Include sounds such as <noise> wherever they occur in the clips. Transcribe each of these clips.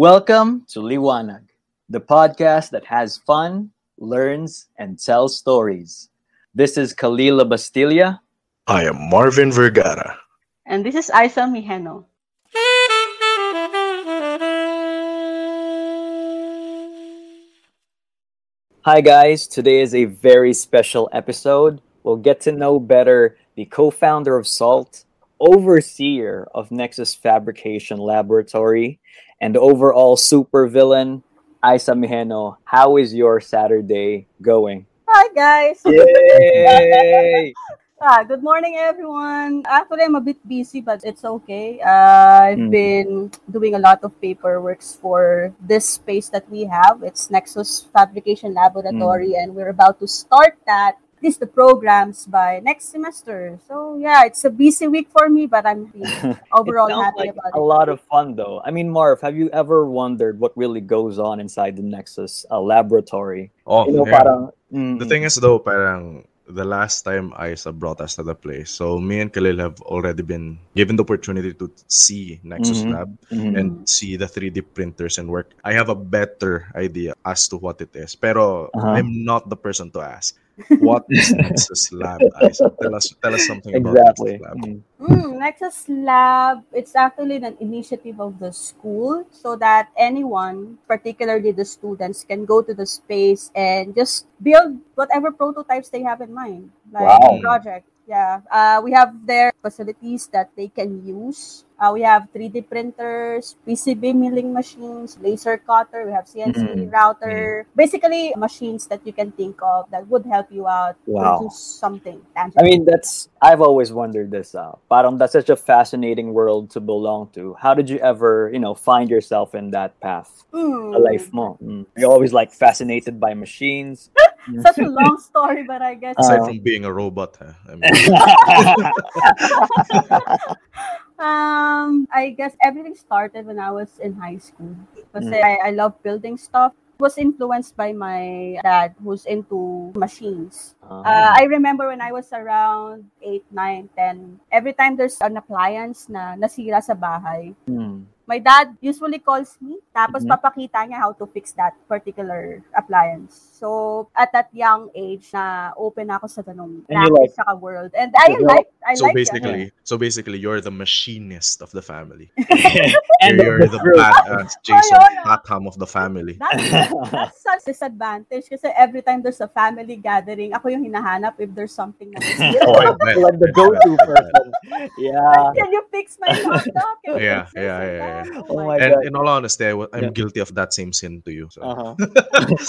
Welcome to Liwanag, the podcast that has fun, learns, and tells stories. This is Kalila Bastilla. I am Marvin Vergara. And this is Aisa Mijeno. Hi, guys. Today is a very special episode. We'll get to know better the co founder of SALT, overseer of Nexus Fabrication Laboratory, and overall supervillain, Aisa Mijeno. How is your Saturday going? Hi, guys. Yay! <laughs> Ah, good morning, everyone. Actually, I'm a bit busy, but it's okay. Uh, I've Mm. been doing a lot of paperwork for this space that we have. It's Nexus Fabrication Laboratory, and we're about to start that. At least the programs by next semester. So yeah, it's a busy week for me, but I'm <laughs> overall it happy like about a it. A lot of fun, though. I mean, Marv, have you ever wondered what really goes on inside the Nexus uh, laboratory? Oh, You know, yeah. parang, mm, The thing is though, parang the last time Aisa brought us to the place, so me and Khalil have already been given the opportunity to see Nexus Mhm. Lab mhm. and see the 3D printers and work. I have a better idea as to what it is, pero Uh-huh. I'm not the person to ask. What <laughs> is Nexus Lab, Aisa? Tell us, tell us something about exactly. Nexus Lab. Mm. Mm, Nexus Lab, it's actually an initiative of the school so that anyone, particularly the students, can go to the space and just build whatever prototypes they have in mind. Like Wow. a project. Yeah. Uh, we have their facilities that they can use. Uh, we have 3D printers, PCB milling machines, laser cutter, we have CNC Mm. router. Basically, machines that you can think of that would help you out Wow. produce something tangible. I mean, that's I've always wondered this. Uh, parang that's such a fascinating world to belong to. How did you ever, you know, find yourself in that path? Mm. A life mo. Mm. You're always like fascinated by machines. <laughs> such a long story, but I guess Aside Uh, from being a robot, huh? I mean, <laughs> <laughs> um I guess everything started when I was in high school. Because Mm. I, I love building stuff. Was influenced by my dad who's into machines. Uh, Uh, I remember when I was around 8, 9, 10, every time there's an appliance na nasira sa bahay, mm. My dad usually calls me tapos Mhm. papakita niya how to fix that particular appliance. So, at that young age na open ako sa ganung practice sa world. And I So, like I so like basically, so basically, you're the machinist of the family. <laughs> and You're, you're the badass Jason Oh, yeah. Of the family. That's, that's such disadvantage kasi every time there's a family gathering, ako yung hinahanap if there's something na. <laughs> Oh, I bet. <laughs> like the go-to person. Yeah. Can you fix my laptop? Yeah, yeah, and yeah, that? <laughs> Oh my my And God. in all honesty, I, I'm Yeah. guilty of that same sin to you. So. Uh-huh. <laughs>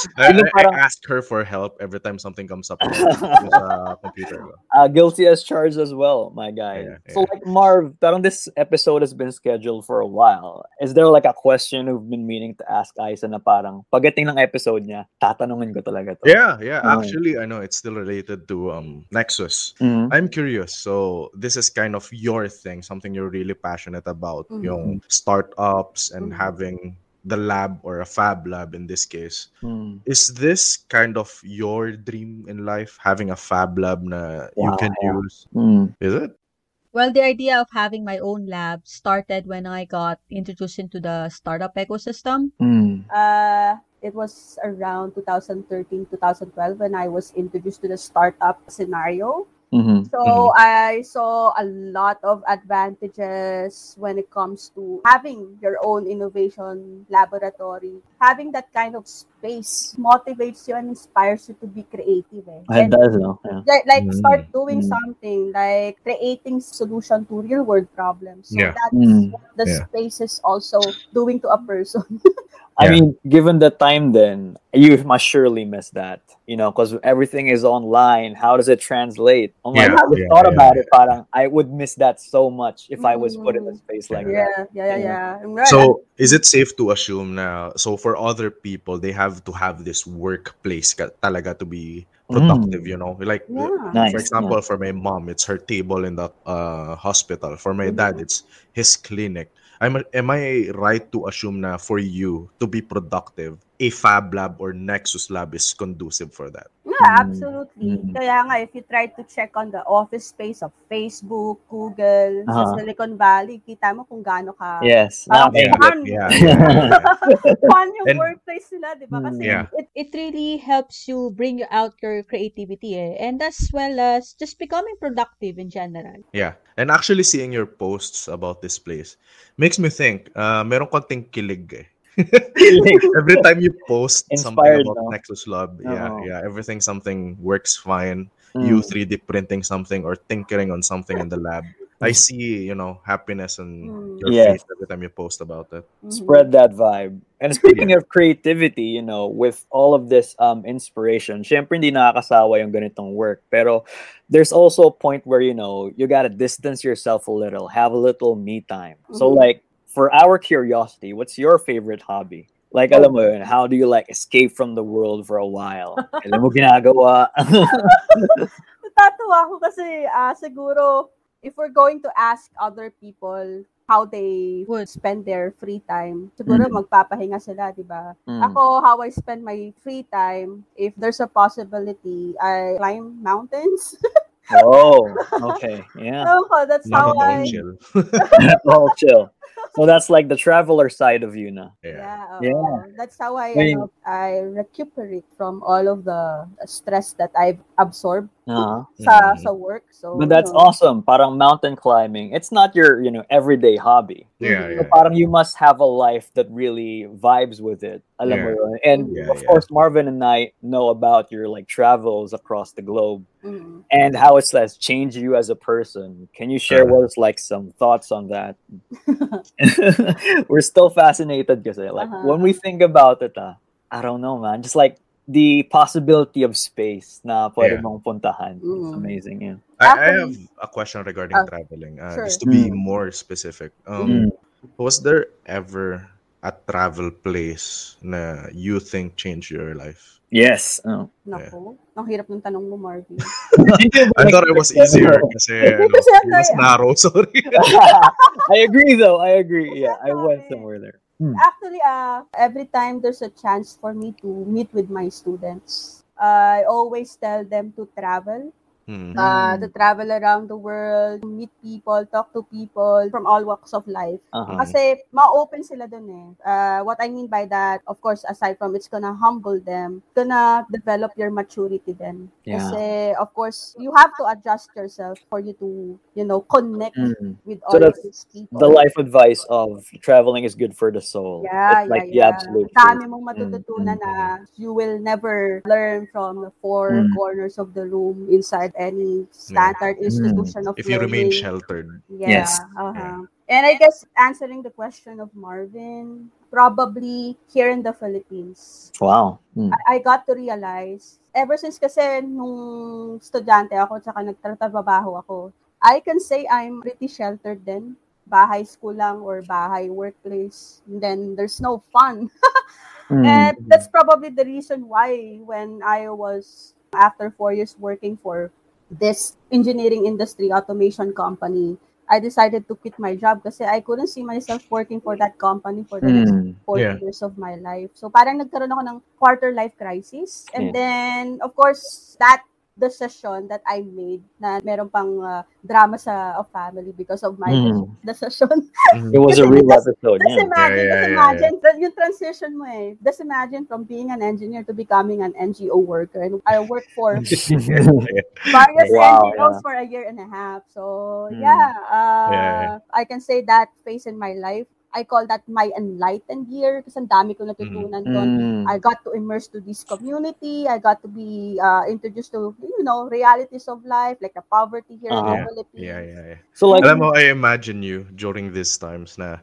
<laughs> I, I, I ask her for help every time something comes up sa computer. Uh, guilty as charged as well, my guy. Yeah, So, yeah. like Marv, parang this episode has been scheduled for a while. Is there like a question you've been meaning to ask Isa na parang pagdating ng episode niya, tatanungin ko talaga to? Yeah, yeah. Oh. Actually, I know it's still related to um Nexus. Mhm. I'm curious. So this is kind of your thing, something you're really passionate about, Mhm. yung startups and Mhm. having the lab or a fab lab in this case. Mm. Is this kind of your dream in life, having a fab lab na you can use? Mm. Is it? Well, the idea of having my own lab started when I got introduced into the startup ecosystem. Mm. Uh, it was around 2013, 2012 when I was introduced to the startup scenario. Mhm. So Mhm. I saw a lot of advantages when it comes to having your own innovation laboratory. Having that kind of space motivates you and inspires you to be creative. Eh. It And does, no? Yeah. like, like Mm. start doing Mm. something like creating solution to real world problems. So Yeah. that's Mm. what the Yeah. space is also doing to a person. <laughs> I Yeah. mean, given the time, then you must surely miss that, you know, because everything is online. How does it translate? Oh my Yeah, God, I yeah, thought yeah, about yeah. it, parang I would miss that so much if I was put in a Mm. space like yeah, that. yeah, yeah, yeah. I'm right. So is it safe to assume now? so for other people they have to have this workplace talaga to be productive, you know? Like Yeah. Nice, for example, for my mom, it's her table in the uh, hospital. For my dad, Mhm. it's his clinic. I'm, am I right to assume na for you to be productive, a Fab Lab or Nexus Lab is conducive for that. Yeah, Mm. absolutely. Mm. Kaya nga, if you try to check on the office space of Facebook, Google, Uh-huh. Silicon Valley, kita mo kung gaano ka Yes. Parang Okay. Yeah, fun. yeah, yeah. <laughs> <laughs> fun yung And- workplace nila, di ba? Kasi Yeah. it, It really helps you bring out your creativity eh. And as well as just becoming productive in general. Yeah. And actually seeing your posts about this place makes me think, uh, meron konting kilig eh. <laughs> Every time you post Inspired, something about no? Nexus Lab, yeah, yeah, everything something works fine. You Mm. 3D printing something or tinkering on something in the lab. I see, you know, happiness and Mm. your Yes. face every time you post about it. Mhm. spread that vibe. And speaking of creativity, you know, with all of this um inspiration, syempre hindi nakakasawa yung ganitong work. Pero there's also a point where, you know, you gotta distance yourself a little, have a little me time. So Mhm. like, for our curiosity, what's your favorite hobby? Like, alam mo yun, how do you like escape from the world for a while? Alam mo ginagawa? <laughs> <laughs> Natatawa ako kasi ah, siguro if we're going to ask other people how they Would. spend their free time, siguro Mm. magpapahinga sila, di ba? Mm. Ako, how I spend my free time, if there's a possibility, I climb mountains. Oh, <laughs> okay. Yeah. Ewan ko, that's how Not I... chill. <laughs> <laughs> oh, chill. So that's like the traveler side of you na. Yeah. Yeah, oo. Yeah. That's how I I mean- ano, I recuperate from all of the stress that I've absorbed Uh-huh. sa Mhm. sa work. So But that's you know, awesome. Parang mountain climbing. It's not your, you know, everyday hobby. Yeah, Mhm. So yeah. parang you must have a life that really vibes with it. Alam Yeah. yun? And Yeah, of yeah. course, Marvin and I know about your like travels across the globe mhm. and how it's has changed you as a person. Can you share with us like some thoughts on that? <laughs> <laughs> We're still fascinated kasi like Uh-huh. when we think about it, ah, I don't know, man. Just like the possibility of space na pwede Yeah. mong puntahan. It's Mm. amazing, yeah. I, I have a question regarding Ah, traveling. Uh, sure. Just to be Mm. more specific, um, Mm. was there ever a travel place na you think changed your life? Yes. Oh. Nako, ang hirap ng tanong mo, Marvin. <laughs> I thought it was easier kasi ano, Kasi it narrow. Sorry. <laughs> <laughs> I agree though. I agree. Yeah, I went somewhere there. Actually, uh, every time there's a chance for me to meet with my students, I always tell them to travel, Hmm. uh, to travel around the world, meet people, talk to people from all walks of life. Uh-huh. Kasi ma-open sila dun eh. Uh, what I mean by that, of course, aside from it's gonna humble them, gonna develop your maturity then. Yeah. Kasi, of course, you have to adjust yourself for you to, you know, connect Mm. with So all of these people. The life advice of traveling is good for the soul. Yeah, It's like the yeah, yeah. absolute Dami truth. mong matututunan Mm, na you will never learn from the four Mm. corners of the room inside any standard institution of If you remain learning. sheltered. Yeah. Yes. Uh-huh. And I guess answering the question of Marvin, probably here in the Philippines. Wow. Mm. I, I got to realize, ever since kasi nung estudyante ako tsaka nagtatrabaho ako, I can say I'm pretty sheltered then. Bahay school lang or bahay workplace. And then there's no fun. <laughs> Mm. And that's probably the reason why when I was after four years working for this engineering industry automation company, I decided to quit my job kasi I couldn't see myself working for that company for the next Mm. four Yeah. years of my life. So parang nagkaroon ako ng quarter life crisis. And Yeah. then, of course, that decision that I made na meron pang uh, drama sa of family because of my Mm. <laughs> decision. It was a real just- episode. Just Yeah. imagine, Yeah, yeah, just yeah, imagine, tra- yung transition mo eh. Just imagine from being an engineer to becoming an NGO worker. And I worked for <laughs> <laughs> various Wow, NGOs yeah. for a year and a half. So, Mm. yeah, uh, Yeah, I can say that phase in my life, I call that my enlightened year kasi ang dami ko natutunan doon. Mm. I got to immerse to this community. I got to be uh, introduced to, you know, realities of life, like the poverty here in the Uh-huh. Philippines. Yeah, yeah, yeah. So like Alam mo, I imagine you during these times na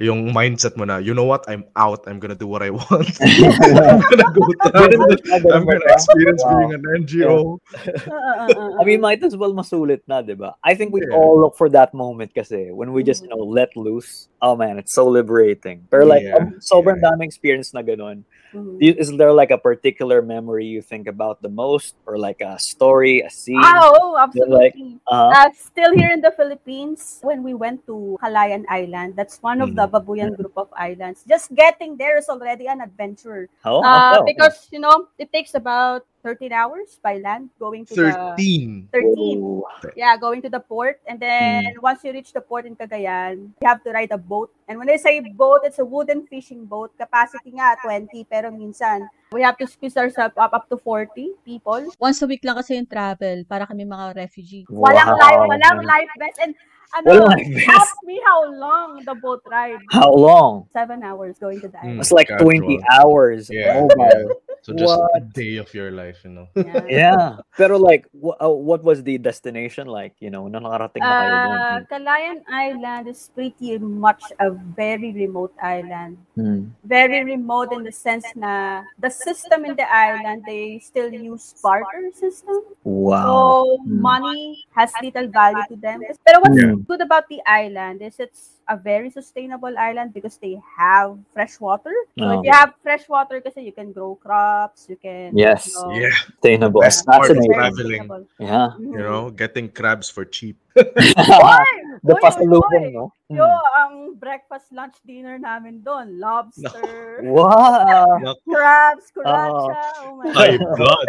yung mindset mo na, you know what, I'm out, I'm gonna do what I want. <laughs> <laughs> I'm gonna go travel. I'm gonna experience Wow. being an NGO. Uh, uh, uh, I mean, might as well masulit na, di ba? I think we Yeah. all look for that moment kasi when we just, you know, let loose. Oh man, it's so liberating. Pero like, Yeah, um, sobrang yeah. daming experience na ganun. Mhm. Is there like a particular memory you think about the most? Or like a story, a scene? Ah, oh, like, absolutely. Uh, Uh, still here in the Philippines, when we went to Calayan Island, that's one of Mhm. the Babuyan group of islands. Just getting there is already an adventure. Oh, Uh, okay. because, you know, it takes about 13 hours by land going to the... 13. 13. Ooh. Yeah, going to the port. And then Hmm. once you reach the port in Cagayan, you have to ride a boat. And when I say boat, it's a wooden fishing boat. Capacity nga 20, pero minsan we have to squeeze ourselves up up to 40 people. Once a week lang kasi yung travel para kami mga refugee. Walang life, walang life vest. And ano, Walang life vest. ask me how long the boat ride. How long? Seven hours going to the Hmm. island. It's like Casual. 20 hours. Yeah. Mobile. So just a What? day of your life, you know. Yeah. yeah. <laughs> Pero like, wh- uh, what was the destination like? You know, nung nakarating na kayo doon? Uh, Calayan Island is pretty much a very remote island. Hmm. very remote in the sense na the system in the island they still use barter system Wow. so Mm. money has little value to them pero what's Yeah. good about the island is it's a very sustainable island because they have fresh water so Oh. if you oh. have fresh water kasi you can grow crops you can Yes. you know, Yeah. Sustainable. Best part of traveling. sustainable. Yeah. You know, getting crabs for cheap. <laughs> <laughs> the Oy, pasalubong, oy. no? Yo, Hmm. ang breakfast, lunch, dinner namin doon, lobster, <laughs> Wow. crabs, curacha, oh my High God. blood.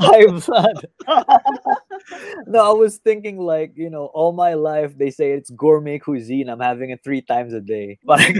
High blood. no, I was thinking like, you know, all my life they say it's gourmet cuisine. I'm having it three times a day. Like,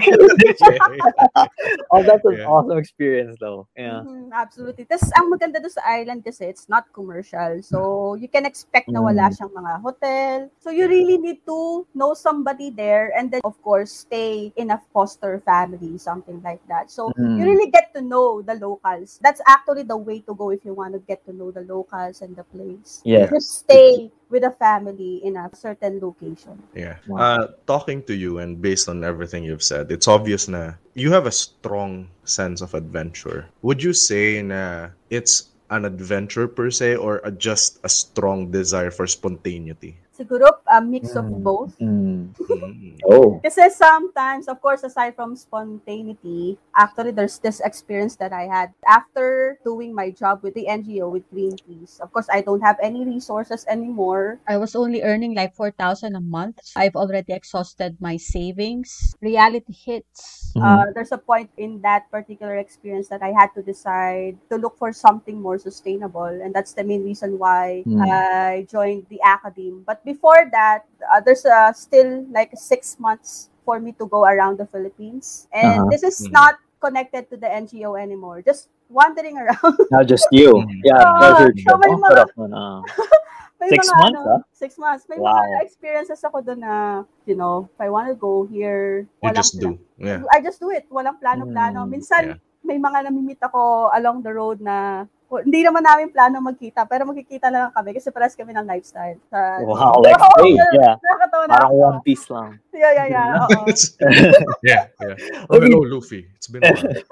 oh, that's an Yeah. awesome experience though. Yeah. Mhm, absolutely. Tapos, ang maganda doon sa island kasi, it's not commercial. So, you can expect na wala Mm. siyang mga hotel. So, you really need to know somebody there and then, of course, stay in a foster family, something like that. So, you Mm. really get to know the locals. That's actually the way to go if you want to get to know the locals and the place. Yeah. Just stay with a family in a certain location. Yeah. Wow. Uh, talking to you and based on everything you've said, it's obvious na you have a strong sense of adventure. Would you say na it's an adventure per se or a, just a strong desire for spontaneity? Siguro, a mix of Mm. both. Mm. Mm. Oh. <laughs> Kasi sometimes, of course, aside from spontaneity, actually there's this experience that I had after doing my job with the NGO with Greenpeace. Of course, I don't have any resources anymore. I was only earning like 4,000 a month. I've already exhausted my savings. Reality hits. Mhm. Uh, there's a point in that particular experience that I had to decide to look for something more sustainable, and that's the main reason why Mm. I joined the academy. But before that, uh, there's uh, still like six months for me to go around the Philippines, and Uh-huh. this is Mhm. not connected to the NGO anymore. Just wandering <laughs> around. Not just you. Mm. Yeah, Ah, pleasure so may mga-. <laughs> May Six mga, months, ano, ah? Six months. May Wow. mga experiences ako doon na, you know, if I want to go here, You just pla- do. Yeah. I just do it. Walang plano-plano. Mm, Minsan, yeah. may mga namimit ako along the road na hindi naman namin plano magkita, pero magkikita na lang kami kasi pares kami ng lifestyle. Sa, Wow, like, Oo, hey, yeah. Na Parang ako. One Piece lang. Yeah, yeah, yeah. Oo. <laughs> yeah, yeah. Oh, hello, Luffy. It's been a while.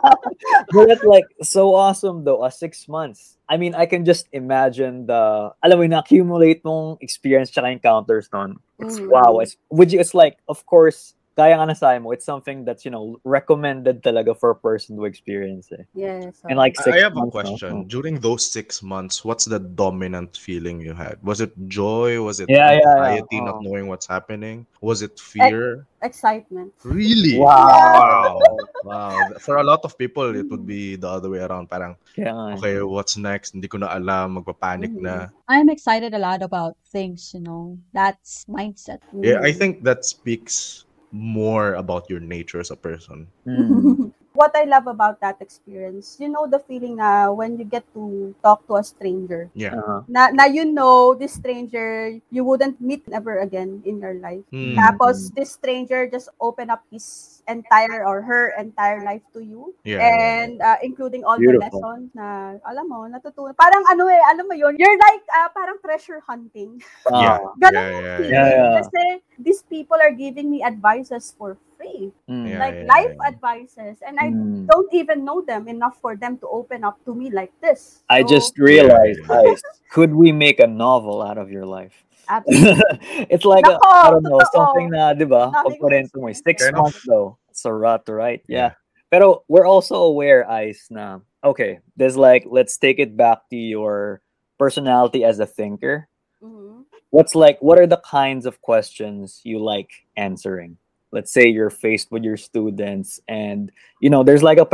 <laughs> but that's like so awesome though. Uh, six months. I mean, I can just imagine the alam mo yun, na-accumulate mong experience tsaka encounters nun. It's Mm. wow. It's would you it's like of course kaya nga nasabi mo, it's something that's, you know, recommended talaga for a person to experience eh. Yes. And like six I have a months, no? question. Oh. During those six months, what's the dominant feeling you had? Was it joy? Was it Yeah, yeah, yeah. anxiety, not Oh. knowing what's happening? Was it fear? excitement. Really? Wow. Wow. For a lot of people, it would be the other way around. Parang, Kaya nga. eh. okay, what's next? Hindi ko na alam. Magpapanik na. I'm excited a lot about things, you know. That's mindset. Yeah, I Mm. think that speaks more about your nature as a person. Mm. <laughs> what I love about that experience, you know the feeling na when you get to talk to a stranger, Yeah. Uh-huh. na, na you know this stranger you wouldn't meet ever again in your life. Hmm. Tapos this stranger just open up his entire or her entire life to you Yeah. and uh, including all Beautiful. the lessons na alam mo natutunan. Parang ano eh, alam mo yun, you're like uh, parang treasure hunting. Yeah. Ah. <laughs> Ganun Yeah, yung yeah, feeling. yeah. Yeah, yeah. Kasi these people are giving me advices for free. Mm. Yeah, like yeah, life yeah. advices. And I Mm. don't even know them enough for them to open up to me like this. I So, just realized, Yeah. guys, could we make a novel out of your life? absolutely. <laughs> it's like a, Nako, I don't know, totoo. something na, di ba? Dami Pag parento mo, kong six Kind months though. It's a rut, right? Yeah. Yeah. Pero we're also aware, Ice, na, okay, there's like, let's take it back to your personality as a thinker. Mhm. What's like, what are the kinds of questions you like answering? Let's say you're faced with your students and you know there's like a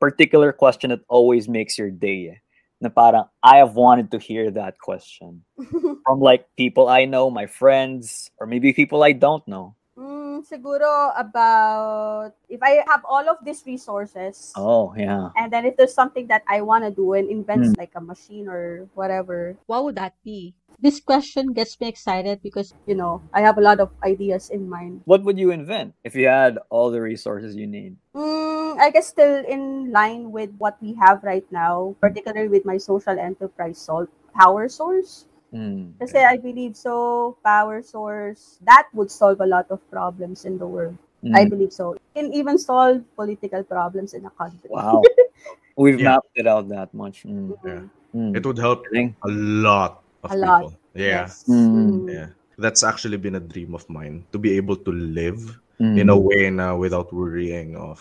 particular question that always makes your day eh, na parang I have wanted to hear that question <laughs> from like people I know, my friends, or maybe people I don't know. Mm, siguro about if I have all of these resources Oh, yeah. and then if there's something that I want to do and invent Mm. like a machine or whatever, What would that be? This question gets me excited because you know, I have a lot of ideas in mind. What would you invent if you had all the resources you need? Mm, I guess still in line with what we have right now, particularly with my social enterprise salt power source. Mm. Kasi I believe so, power source, that would solve a lot of problems in the world. I Mm. believe so. It can even solve political problems in a country. Wow. <laughs> We've Yeah. mapped it out that much. Mm. Yeah. Mm. It would help Galing. a lot of A lot. people. Yeah. Yes. Mm. Mm. Yeah. That's actually been a dream of mine to be able to live Mm. in a way na without worrying of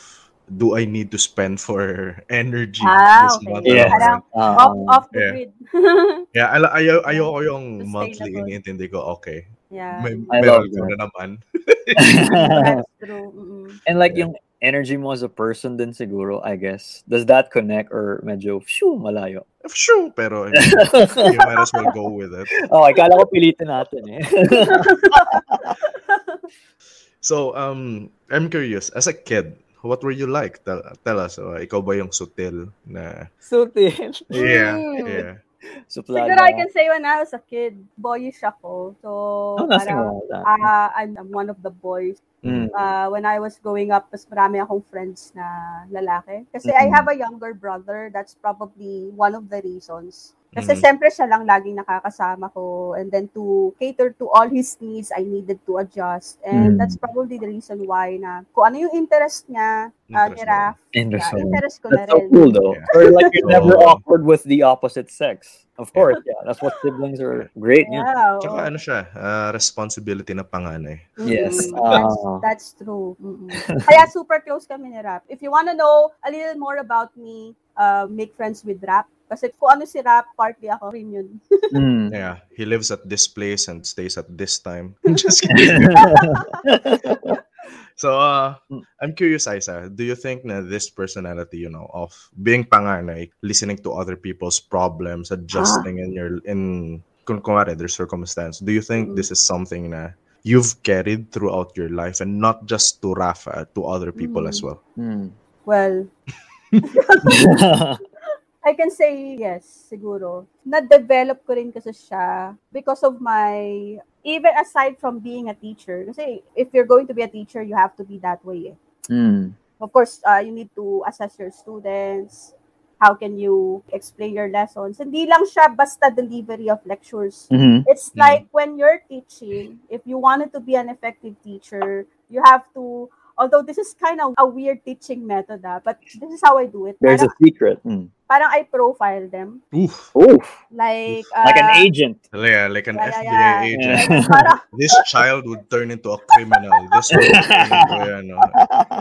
do I need to spend for <laughs> energy Ah, this okay. month? Yeah. Parang not? Ah, off, off the Yeah. grid. <laughs> Yeah, ala- ayaw, ayoko yung monthly Sustainable. iniintindi ko, okay. yeah. May, I meron love that. na naman. <laughs> That's true. And like Yeah. yung energy mo as a person din siguro, I guess. Does that connect or medyo phew, malayo? Sure, pero I mean, you might as well go with it. Oh, akala ko pilitin natin eh. So, um, I'm curious, as a kid, what were you like? Tell, tell us, uh, ikaw ba yung sutil na... Sutil. <laughs> Yeah, yeah. Suplada. Siguro I can say when I was a kid, boyish ako. So, Oh, parang, ah, I'm, I'm one of the boys. Mm. Uh, when I was growing up, mas marami akong friends na lalaki. Kasi I Mhm. have a younger brother. That's probably one of the reasons. Kasi Mhm. siyempre siya lang laging nakakasama ko. And then to cater to all his needs, I needed to adjust. And Mm. that's probably the reason why na kung ano yung interest niya, uh, Interest ni Raph, Interesting. yeah, interest ko na That's so rin. cool though. Yeah. Or like you're never So- awkward with the opposite sex. Of course, yeah. That's what siblings are great. Yeah. Yeah, Tsaka ano siya, uh, responsibility na panganay. Yes. Mm, that's, Ah. that's true. Mm-mm. Kaya super close kami ni Rap. If you wanna know a little more about me, uh, make friends with Rap. Kasi kung ano si Rap, partly ako rin yun. Mm. <laughs> Yeah, he lives at this place and stays at this time. <laughs> Just kidding. <laughs> So, uh, I'm curious, Aisa, do you think na this personality, you know, of being panganay, listening to other people's problems, adjusting in your, in, kung kunwari, their circumstance, do you think Mm. this is something na you've carried throughout your life and not just to Rafa, to other people as Mm. well? Mm. Well, <laughs> I can say yes, siguro. Na-develop ko rin kasi siya because of my, even aside from being a teacher, kasi if you're going to be a teacher, you have to be that way eh. Mm. Of course, uh, you need to assess your students. How can you explain your lessons? Hindi lang siya basta delivery of lectures. Mhm. It's Mm. like when you're teaching, if you wanted to be an effective teacher, you have to, although this is kind of a weird teaching method, ah, but this is how I do it. There's Parang, a secret. Mm. Parang I profile them. Oof. Oof. Like, Like an uh, agent. Yeah, like an Yeah, yeah, FBI yeah. agent. like, <laughs> parang, <laughs> This child would turn into a criminal. This would turn into, <laughs> ano,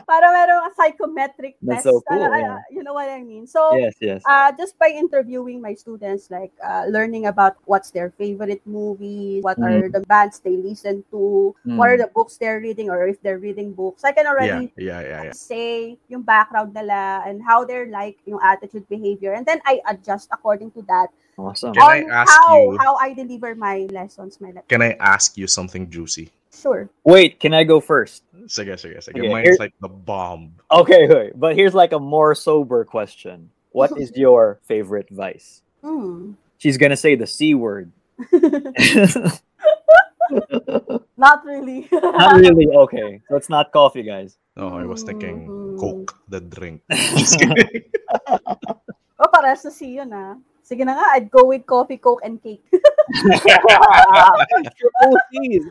parang merong a psychometric That's test. so cool, Parang, yeah. uh, you know what I mean? So, Yes, yes. uh, just by interviewing my students, like uh, learning about what's their favorite movies, what are Mm. the bands they listen to, what are Mm. the books they're reading, or if they're reading books, I can yeah, already yeah, yeah, yeah. say yung background nila and how they're like, yung attitude, behavior, and then I adjust according to that Awesome. Can I ask how you- how I deliver my lessons, my le- Can I ask you something juicy? Sure. Wait, can I go first? Sige, sige, sige. Okay, Mine's here- like the bomb. Okay, wait. But here's like a more sober question. What <laughs> is your favorite vice? Hmm. She's gonna say the C word. <laughs> Not really. <laughs> not really. Okay. So it's not coffee, guys. Oh, I was thinking Mm. Coke, the drink. Just kidding. oh, pares na si yun ah. Sige na nga, I'd go with coffee, coke, and cake. Triple C's.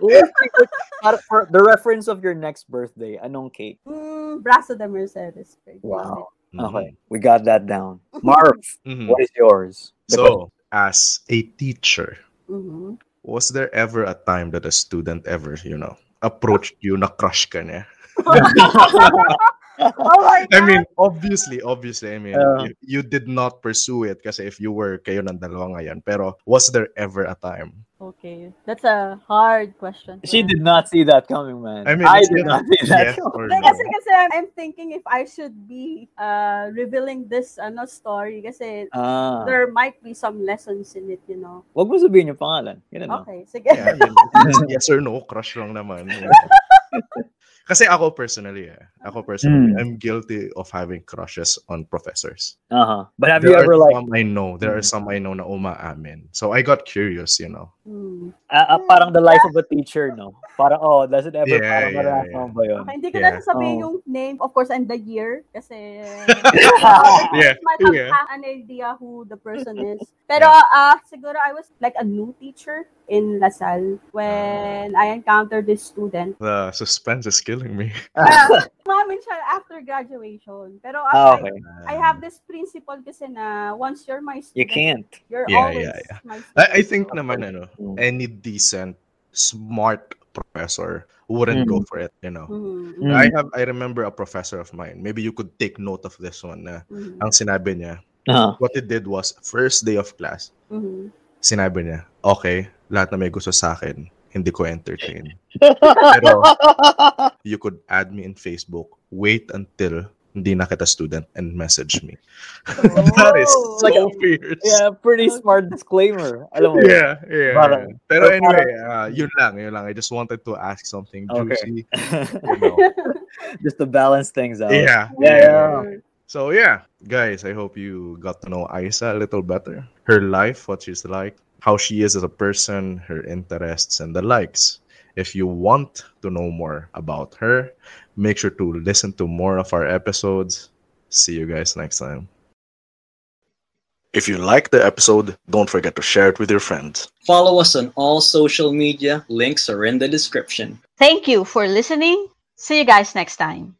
Para- For the reference of your next birthday, anong cake? Mm, Brazo de Mercedes. Wow. Mm-hmm. Okay, we got that down. Marv, Mhm. what is yours? The So, as a teacher, Mhm. was there ever a time that a student ever, you know, approached you na crush ka niya? <laughs> oh I mean, obviously, obviously, I mean, Yeah. you, you did not pursue it kasi if you were kayo ng dalawa ngayon. Pero was there ever a time Okay, that's a hard question. She answer. did not see that coming, man. I mean, I did not see that yes coming. No. Kasi, kasi I'm I'm thinking if I should be uh, revealing this ano story kasi Ah, there might be some lessons in it, you know. wag mo sabihin yung pangalan. Yun na. Okay, sige. Yeah, I mean, <laughs> yes or no, crush lang naman. <laughs> Kasi ako personally, eh, ako personally, Mm. I'm guilty of having crushes on professors. Uh-huh. But have there you ever like some I know, there are Mm. some I know na umaamin. So I got curious, you know. Hmm. ah, ah, parang the life of a teacher, no? Parang oh, does it ever Yeah, parang yeah, naranasan yeah. ba yun? Okay, hindi ko Yeah. na sasabihin Oh. yung name, of course, and the year, kasi <laughs> Yeah, <laughs> might have, yeah. an idea who the person <laughs> is. Pero ah siguro I was like a new teacher in LaSalle when I encountered this student. The suspense is killing me. Umamin siya after graduation. Pero I, okay. I have this principle kasi na once you're my You student, can't. you're Yeah, always yeah, yeah. my student. I, I think naman, ano, Mm. any decent, smart professor wouldn't go Mm. for it, you know. Mhm, Mm. I have I remember a professor of mine. Maybe you could take note of this one na mhm, ang sinabi niya, Uh-huh. what he did was first day of class, mhm. sinabi niya, okay, lahat na may gusto sa akin, hindi ko entertain. <laughs> Pero you could add me in Facebook, wait until hindi na kita student and message me. <laughs> that is Oh, so okay. fierce. Yeah, pretty smart disclaimer. Alam mo. Yeah, yeah. Parang- yeah. Pero pero anyway, uh, yun lang, yun lang. I just wanted to ask something Okay. juicy. You <laughs> know. Just to balance things out. yeah, Yeah, yeah. So yeah, guys, I hope you got to know Aisa a little better. Her life, what she's like, how she is as a person, her interests and the likes. If you want to know more about her, make sure to listen to more of our episodes. See you guys next time. If you like the episode, don't forget to share it with your friends. Follow us on all social media. Links are in the description. Thank you for listening. See you guys next time.